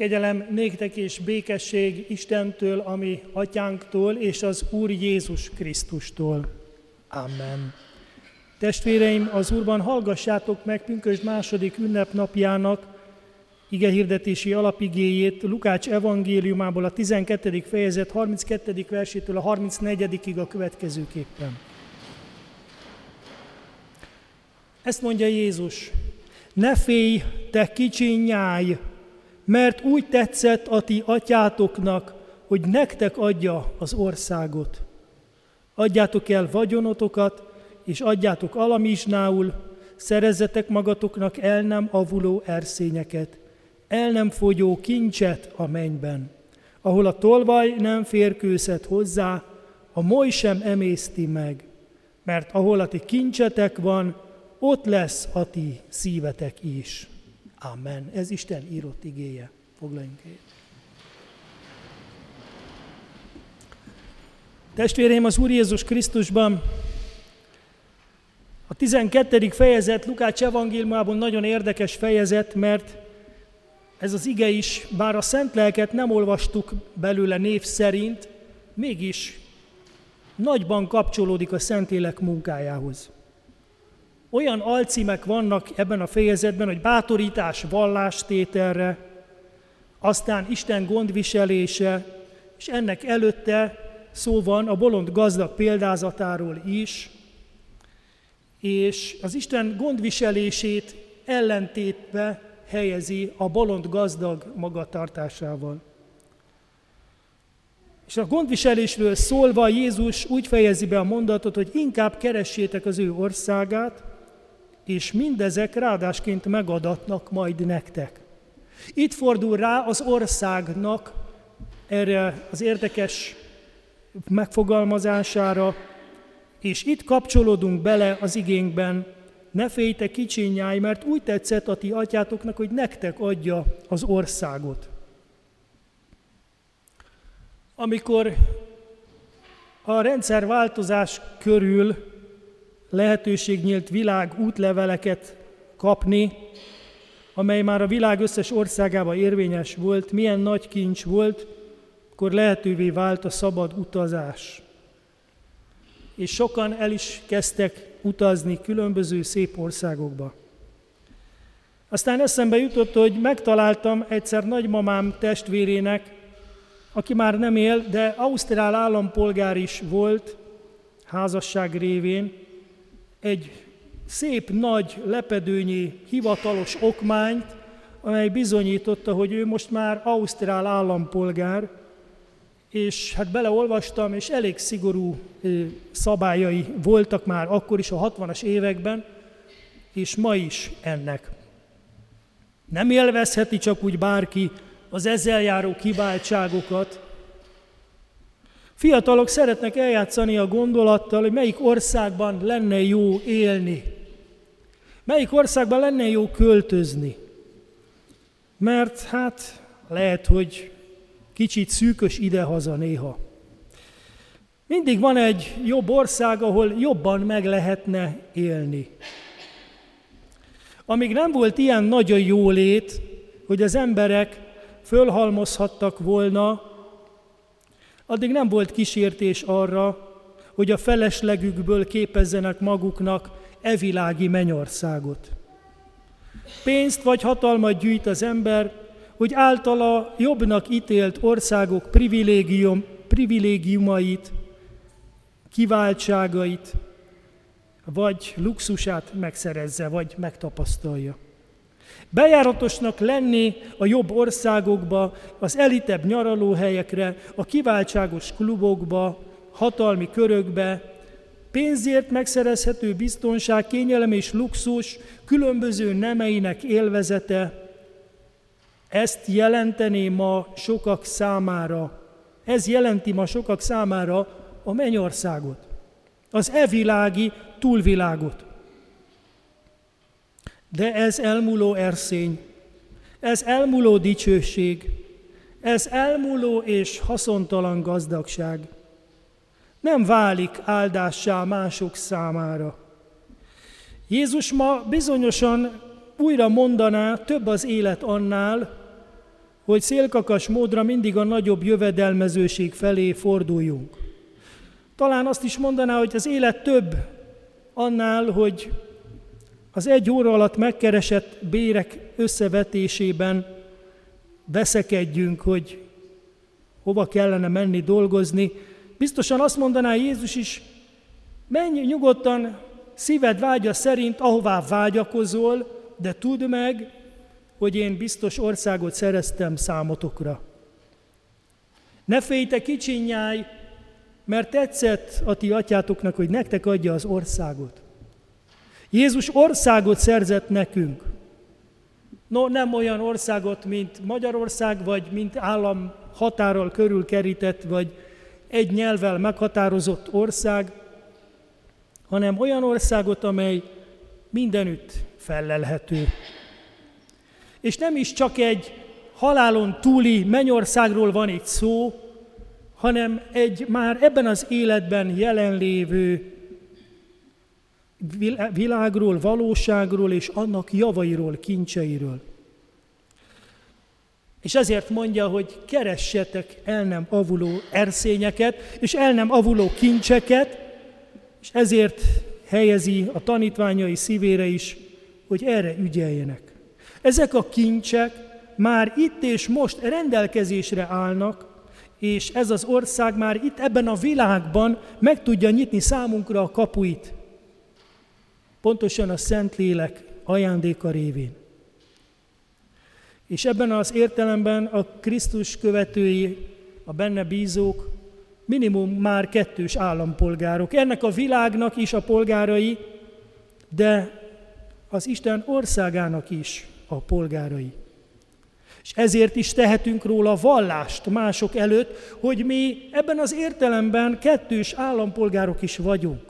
Kegyelem néktek és békesség Istentől, ami atyánktól, és az Úr Jézus Krisztustól. Amen. Testvéreim, az Úrban hallgassátok meg pünkösd második ünnepnapjának ige hirdetési alapigéjét Lukács evangéliumából a 12. fejezet 32. versétől a 34. a következőképpen. Ezt mondja Jézus, ne félj, te kicsi nyáj, mert úgy tetszett a ti atyátoknak, hogy nektek adja az országot. Adjátok el vagyonotokat, és adjátok alamizsnául, szerezzetek magatoknak el nem avuló erszényeket, el nem fogyó kincset a mennyben, ahol a tolvaj nem férkőzhet hozzá, a moly sem emészti meg, mert ahol a ti kincsetek van, ott lesz a ti szívetek is. Amen. Ez Isten írott igéje. Foglaljunk helyet. Testvéreim, az Úr Jézus Krisztusban a 12. fejezet Lukács evangéliumában nagyon érdekes fejezet, mert ez az ige is, bár a szent lelket nem olvastuk belőle név szerint, mégis nagyban kapcsolódik a Szentlélek munkájához. Olyan alcímek vannak ebben a fejezetben, hogy bátorítás vallástételre, aztán Isten gondviselése, és ennek előtte szó van a bolond gazdag példázatáról is, és az Isten gondviselését ellentétbe helyezi a bolond gazdag magatartásával. És a gondviselésről szólva Jézus úgy fejezi be a mondatot, hogy inkább keressétek az ő országát, és mindezek ráadásként megadatnak majd nektek. Itt fordul rá az országnak erre az érdekes megfogalmazására, és itt kapcsolódunk bele az igénkben, ne félj kicsinyáj, mert úgy tetszett a ti atyátoknak, hogy nektek adja az országot. Amikor a rendszerváltozás körül lehetőség nyílt világ útleveleket kapni, amely már a világ összes országában érvényes volt, milyen nagy kincs volt, akkor lehetővé vált a szabad utazás. És sokan el is kezdtek utazni különböző szép országokba. Aztán eszembe jutott, hogy megtaláltam egyszer nagymamám testvérének, aki már nem él, de ausztrál állampolgár is volt, házasság révén, egy szép nagy lepedőnyi hivatalos okmányt, amely bizonyította, hogy ő most már ausztrál állampolgár, és hát beleolvastam, és elég szigorú szabályai voltak már akkor is, a 60-as években, és ma is ennek. Nem élvezheti csak úgy bárki az ezzel járó kiváltságokat. Fiatalok szeretnek eljátszani a gondolattal, hogy melyik országban lenne jó élni. Melyik országban lenne jó költözni. Mert hát lehet, hogy kicsit szűkös idehaza néha. Mindig van egy jobb ország, ahol jobban meg lehetne élni. Amíg nem volt ilyen nagy a jólét, hogy az emberek fölhalmozhattak volna, addig nem volt kísértés arra, hogy a feleslegükből képezzenek maguknak evilági mennyországot. Pénzt vagy hatalmat gyűjt az ember, hogy általa jobbnak ítélt országok privilégium, privilégiumait, kiváltságait, vagy luxusát megszerezze, vagy megtapasztalja. Bejáratosnak lenni a jobb országokba, az elitebb nyaralóhelyekre, a kiváltságos klubokba, hatalmi körökbe, pénzért megszerezhető biztonság, kényelem és luxus, különböző nemeinek élvezete, ezt jelenteni ma sokak számára, ez jelenti ma sokak számára a mennyországot, az evilági túlvilágot. De ez elmúló erszény, ez elmúló dicsőség, ez elmúló és haszontalan gazdagság. Nem válik áldássá mások számára. Jézus ma bizonyosan újra mondaná, több az élet annál, hogy szélkakas módra mindig a nagyobb jövedelmezőség felé forduljunk. Talán azt is mondaná, hogy az élet több annál, hogy az egy óra alatt megkeresett bérek összevetésében veszekedjünk, hogy hova kellene menni dolgozni. Biztosan azt mondaná Jézus is, menj nyugodtan szíved vágya szerint, ahová vágyakozol, de tudd meg, hogy én biztos országot szereztem számotokra. Ne félj kicsinyáj, mert tetszett a ti atyátoknak, hogy nektek adja az országot. Jézus országot szerzett nekünk. No, nem olyan országot, mint Magyarország, vagy mint állam határral körülkerített, vagy egy nyelvvel meghatározott ország, hanem olyan országot, amely mindenütt fellelhető. És nem is csak egy halálon túli mennyországról van itt szó, hanem egy már ebben az életben jelenlévő világról, valóságról és annak javairól, kincseiről. És ezért mondja, hogy keressetek el nem avuló erszényeket, és el nem avuló kincseket, és ezért helyezi a tanítványai szívére is, hogy erre ügyeljenek. Ezek a kincsek már itt és most rendelkezésre állnak, és ez az ország már itt ebben a világban meg tudja nyitni számunkra a kapuit. Pontosan a Szentlélek ajándéka révén. És ebben az értelemben a Krisztus követői, a benne bízók minimum már kettős állampolgárok. Ennek a világnak is a polgárai, de az Isten országának is a polgárai. És ezért is tehetünk róla vallást mások előtt, hogy mi ebben az értelemben kettős állampolgárok is vagyunk.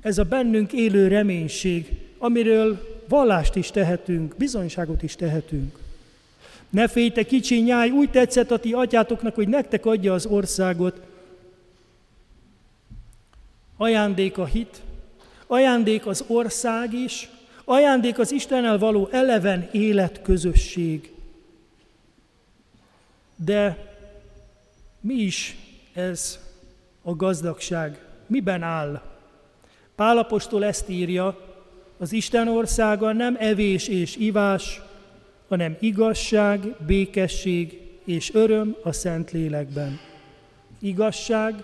Ez a bennünk élő reménység, amiről vallást is tehetünk, bizonyságot is tehetünk. Ne félj, te kicsi nyáj, úgy tetszett a ti atyátoknak, hogy nektek adja az országot. Ajándék a hit, ajándék az ország is, ajándék az Istennel való eleven életközösség. De mi is ez a gazdagság? Miben áll? Pálapostól ezt írja, az Isten országa nem evés és ivás, hanem igazság, békesség és öröm a Szent Lélekben. Igazság,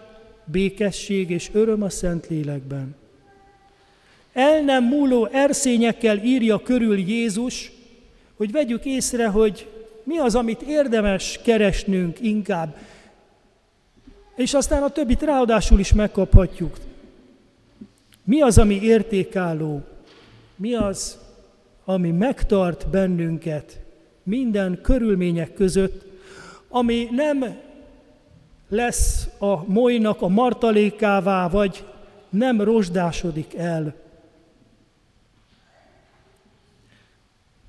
békesség és öröm a Szent Lélekben. El nem múló erszényekkel írja körül Jézus, hogy vegyük észre, hogy mi az, amit érdemes keresnünk inkább. És aztán a többit ráadásul is megkaphatjuk. Mi az, ami értékálló? Mi az, ami megtart bennünket minden körülmények között, ami nem lesz a molynak a martalékává, vagy nem rozsdásodik el.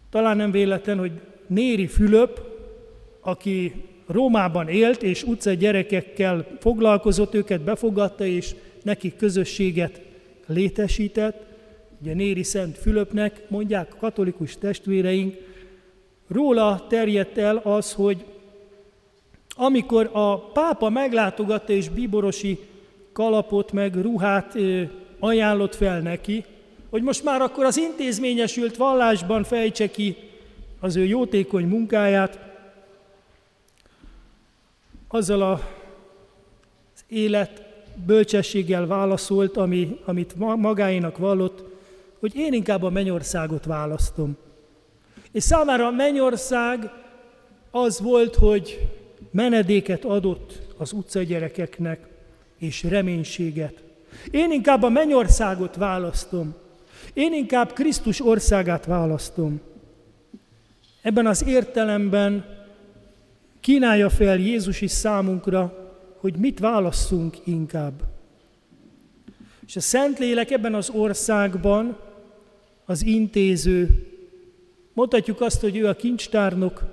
Talán nem véletlen, hogy Néri Fülöp, aki Rómában élt, és utca gyerekekkel foglalkozott, őket befogadta, és nekik közösséget létesített, ugye Néri Szent Fülöpnek, mondják a katolikus testvéreink, róla terjedt el az, hogy amikor a pápa meglátogatta és bíborosi kalapot meg ruhát ajánlott fel neki, hogy most már akkor az intézményesült vallásban fejtse ki az ő jótékony munkáját, azzal a, az élet bölcsességgel válaszolt, ami, amit magáénak vallott, hogy én inkább a mennyországot választom. És számára a mennyország az volt, hogy menedéket adott az utcagyerekeknek, és reménységet. Én inkább a mennyországot választom. Én inkább Krisztus országát választom. Ebben az értelemben kínálja fel Jézus is számunkra, hogy mit válasszunk inkább. És a Szentlélek ebben az országban az intéző, mondhatjuk azt, hogy ő a kincstárnok,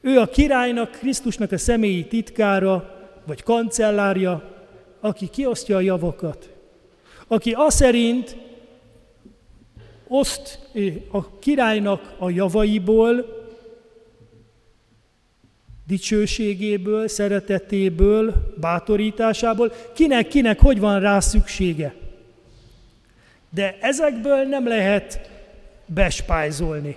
ő a királynak, Krisztusnak a személyi titkára, vagy kancellárja, aki kiosztja a javakat, aki azt szerint oszt a királynak a javaiból, dicsőségéből, szeretetéből, bátorításából, kinek-kinek hogy van rá szüksége. De ezekből nem lehet bespájzolni.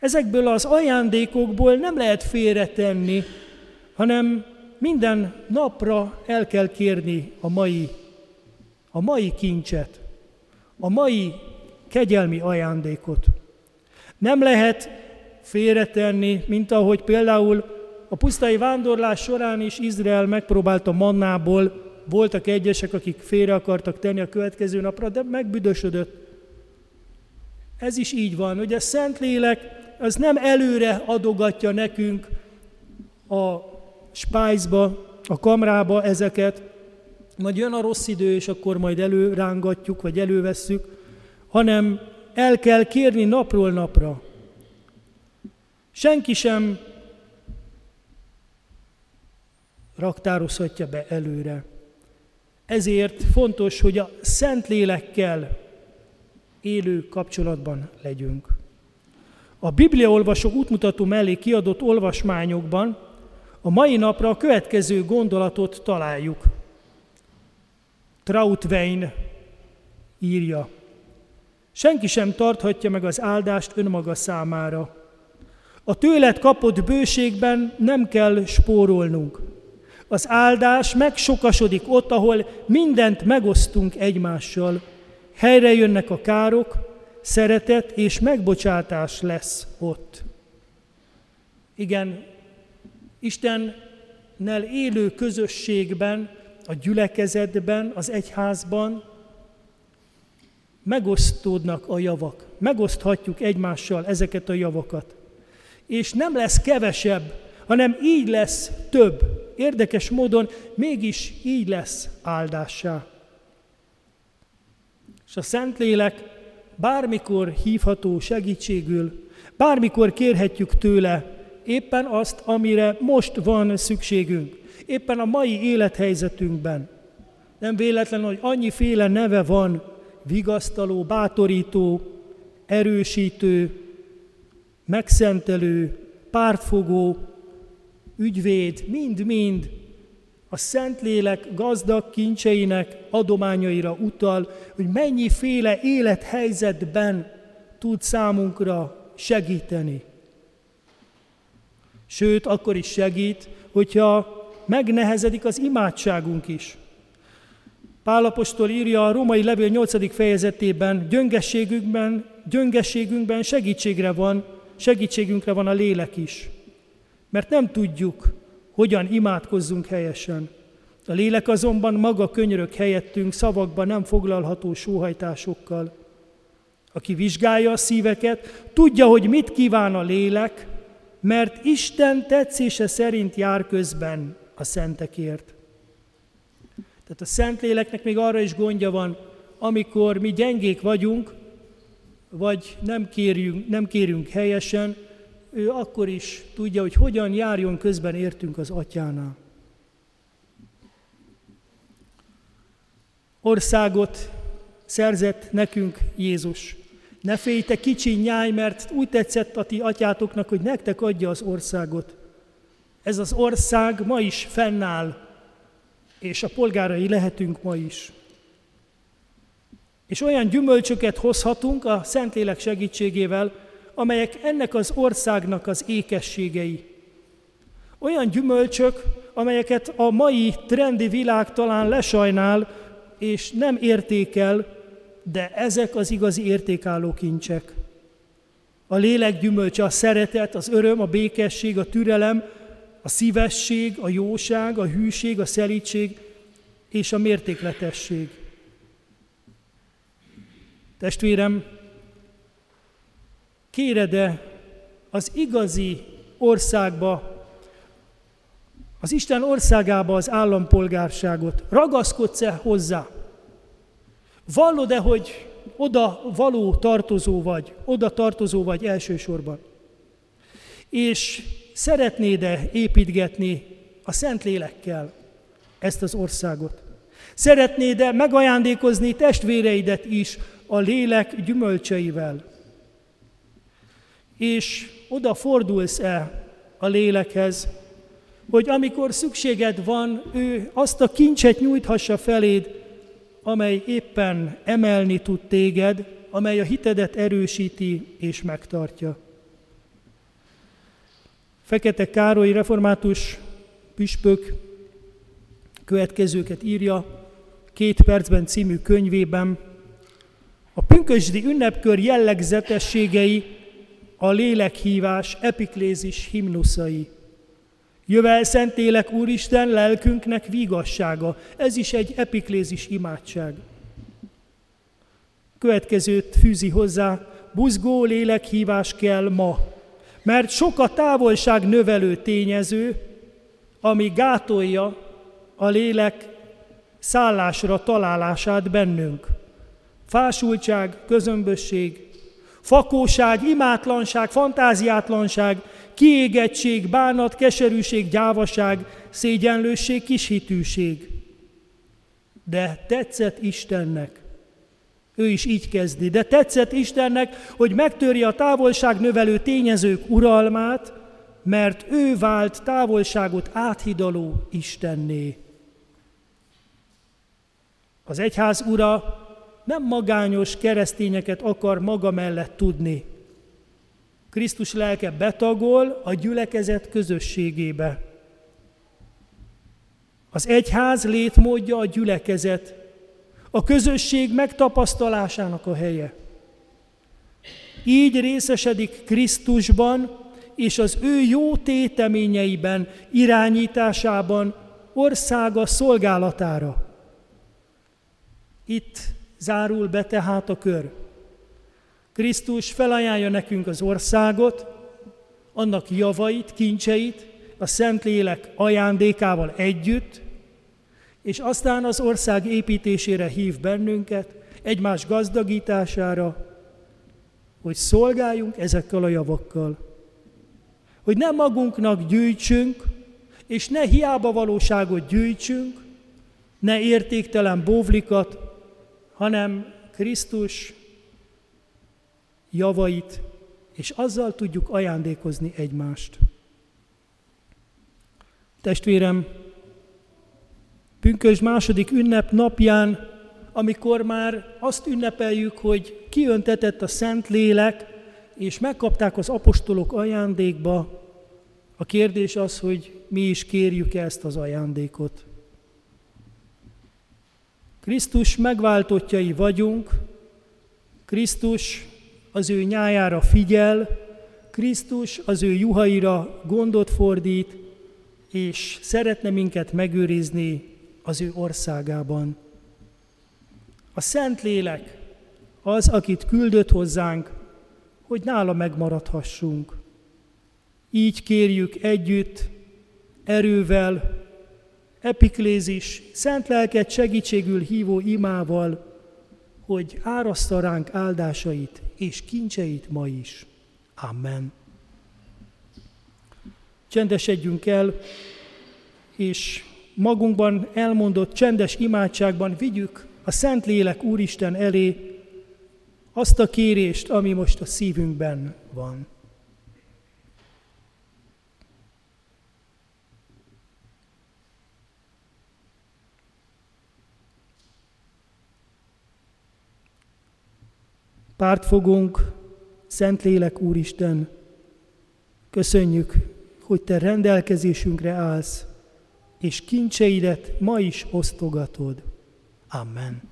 Ezekből az ajándékokból nem lehet félretenni, hanem minden napra el kell kérni a mai, a mai kincset, a mai kegyelmi ajándékot. Nem lehet félretenni, mint ahogy például a pusztai vándorlás során is Izrael megpróbálta mannából, voltak egyesek, akik félre akartak tenni a következő napra, de megbüdösödött. Ez is így van, hogy a Szentlélek az nem előre adogatja nekünk a spájzba, a kamrába ezeket, majd jön a rossz idő, és akkor majd előrángatjuk, vagy elővesszük, hanem el kell kérni napról napra. Senki sem raktározhatja be előre. Ezért fontos, hogy a Szent Lélekkel élő kapcsolatban legyünk. A Bibliaolvasó útmutató mellé kiadott olvasmányokban a mai napra a következő gondolatot találjuk. Trautwein írja, senki sem tarthatja meg az áldást önmaga számára. A tőlet kapott bőségben nem kell spórolnunk. Az áldás megsokasodik ott, ahol mindent megosztunk egymással. Helyre jönnek a károk, szeretet és megbocsátás lesz ott. Igen, Istennel élő közösségben, a gyülekezetben, az egyházban megosztódnak a javak. Megoszthatjuk egymással ezeket a javakat. És nem lesz kevesebb, hanem így lesz több. Érdekes módon mégis így lesz áldássá. És a Szentlélek bármikor hívható segítségül, bármikor kérhetjük tőle éppen azt, amire most van szükségünk, éppen a mai élethelyzetünkben. Nem véletlen, hogy annyiféle neve van, vigasztaló, bátorító, erősítő, megszentelő, pártfogó, ügyvéd, mind-mind a Szentlélek gazdag kincseinek adományaira utal, hogy mennyiféle élethelyzetben tud számunkra segíteni. Sőt, akkor is segít, hogyha megnehezedik az imádságunk is. Pálapostól írja a római levél 8. fejezetében, gyöngességünkben, gyöngességünkben segítségre van, segítségünkre van a lélek is. Mert nem tudjuk, hogyan imádkozzunk helyesen. A lélek azonban maga könyörök helyettünk szavakban nem foglalható sóhajtásokkal. Aki vizsgálja a szíveket, tudja, hogy mit kíván a lélek, mert Isten tetszése szerint jár közben a szentekért. Tehát a Szentléleknek még arra is gondja van, amikor mi gyengék vagyunk, vagy nem kérjünk, nem kérünk helyesen, ő akkor is tudja, hogy hogyan járjon közben értünk az atyánál. Országot szerzett nekünk Jézus. Ne félj, te kicsi nyáj, mert úgy tetszett a ti atyátoknak, hogy nektek adja az országot. Ez az ország ma is fennáll, és a polgárai lehetünk ma is. És olyan gyümölcsöket hozhatunk a Szentlélek segítségével, amelyek ennek az országnak az ékességei. Olyan gyümölcsök, amelyeket a mai trendi világ talán lesajnál, és nem értékel, de ezek az igazi értékálló kincsek. A lélek gyümölcse a szeretet, az öröm, a békesség, a türelem, a szívesség, a jóság, a hűség, a szelítség és a mértékletesség. Testvérem, kéred-e az igazi országba, az Isten országába az állampolgárságot? Ragaszkodsz-e hozzá? Vallod-e, hogy oda való tartozó vagy, oda tartozó vagy elsősorban? És szeretnéd-e építgetni a Szent Lélekkel ezt az országot? Szeretnéd-e megajándékozni testvéreidet is a lélek gyümölcseivel? És oda fordulsz-e a lélekhez, hogy amikor szükséged van, ő azt a kincset nyújthassa feléd, amely éppen emelni tud téged, amely a hitedet erősíti és megtartja. Fekete Károly református püspök következőket írja két percben című könyvében. A pünkösdi ünnepkör jellegzetességei a lélekhívás epiklézis himnuszai. Jövel Szentlélek Úristen lelkünknek vigassága. Ez is egy epiklézis imádság. Következőt fűzi hozzá, buzgó lélekhívás kell ma, mert sok a távolság növelő tényező, ami gátolja a lélek szállásra találását bennünk. Fásultság, közömbösség, fakóság, imátlanság, fantáziátlanság, kiégettség, bánat, keserűség, gyávaság, szégyenlősség, kishitűség. De tetszett Istennek, ő is így kezdi, de tetszett Istennek, hogy megtörje a távolság növelő tényezők uralmát, mert ő vált távolságot áthidaló Istenné. Az egyház ura nem magányos keresztényeket akar maga mellett tudni. Krisztus lelke betagol a gyülekezet közösségébe. Az egyház létmódja a gyülekezet, a közösség megtapasztalásának a helye. Így részesedik Krisztusban és az ő jó téteményeiben, irányításában, országa szolgálatára. Itt zárul be tehát a kör. Krisztus felajánlja nekünk az országot, annak javait, kincseit, a Szentlélek ajándékával együtt, és aztán az ország építésére hív bennünket, egymás gazdagítására, hogy szolgáljunk ezekkel a javakkal. Hogy nem magunknak gyűjtsünk, és ne hiába valóságot gyűjtsünk, ne értéktelen bóvlikat, hanem Krisztus javait, és azzal tudjuk ajándékozni egymást. Testvérem, Pünkös második ünnep napján, amikor már azt ünnepeljük, hogy kiöntetett a Szent Lélek, és megkapták az apostolok ajándékba, a kérdés az, hogy mi is kérjük ezt az ajándékot. Krisztus megváltottjai vagyunk, Krisztus az ő nyájára figyel, Krisztus az ő juhaira gondot fordít, és szeretne minket megőrizni az ő országában. A Szentlélek az, akit küldött hozzánk, hogy nála megmaradhassunk. Így kérjük együtt, erővel, epiklézis, szent lelket segítségül hívó imával, hogy áraszta ránk áldásait és kincseit ma is. Amen. Csendesedjünk el, és magunkban elmondott csendes imádságban vigyük a Szent Lélek Úristen elé azt a kérést, ami most a szívünkben van. Pártfogunk, Szentlélek Úristen, köszönjük, hogy Te rendelkezésünkre állsz, és kincseidet ma is osztogatod. Amen.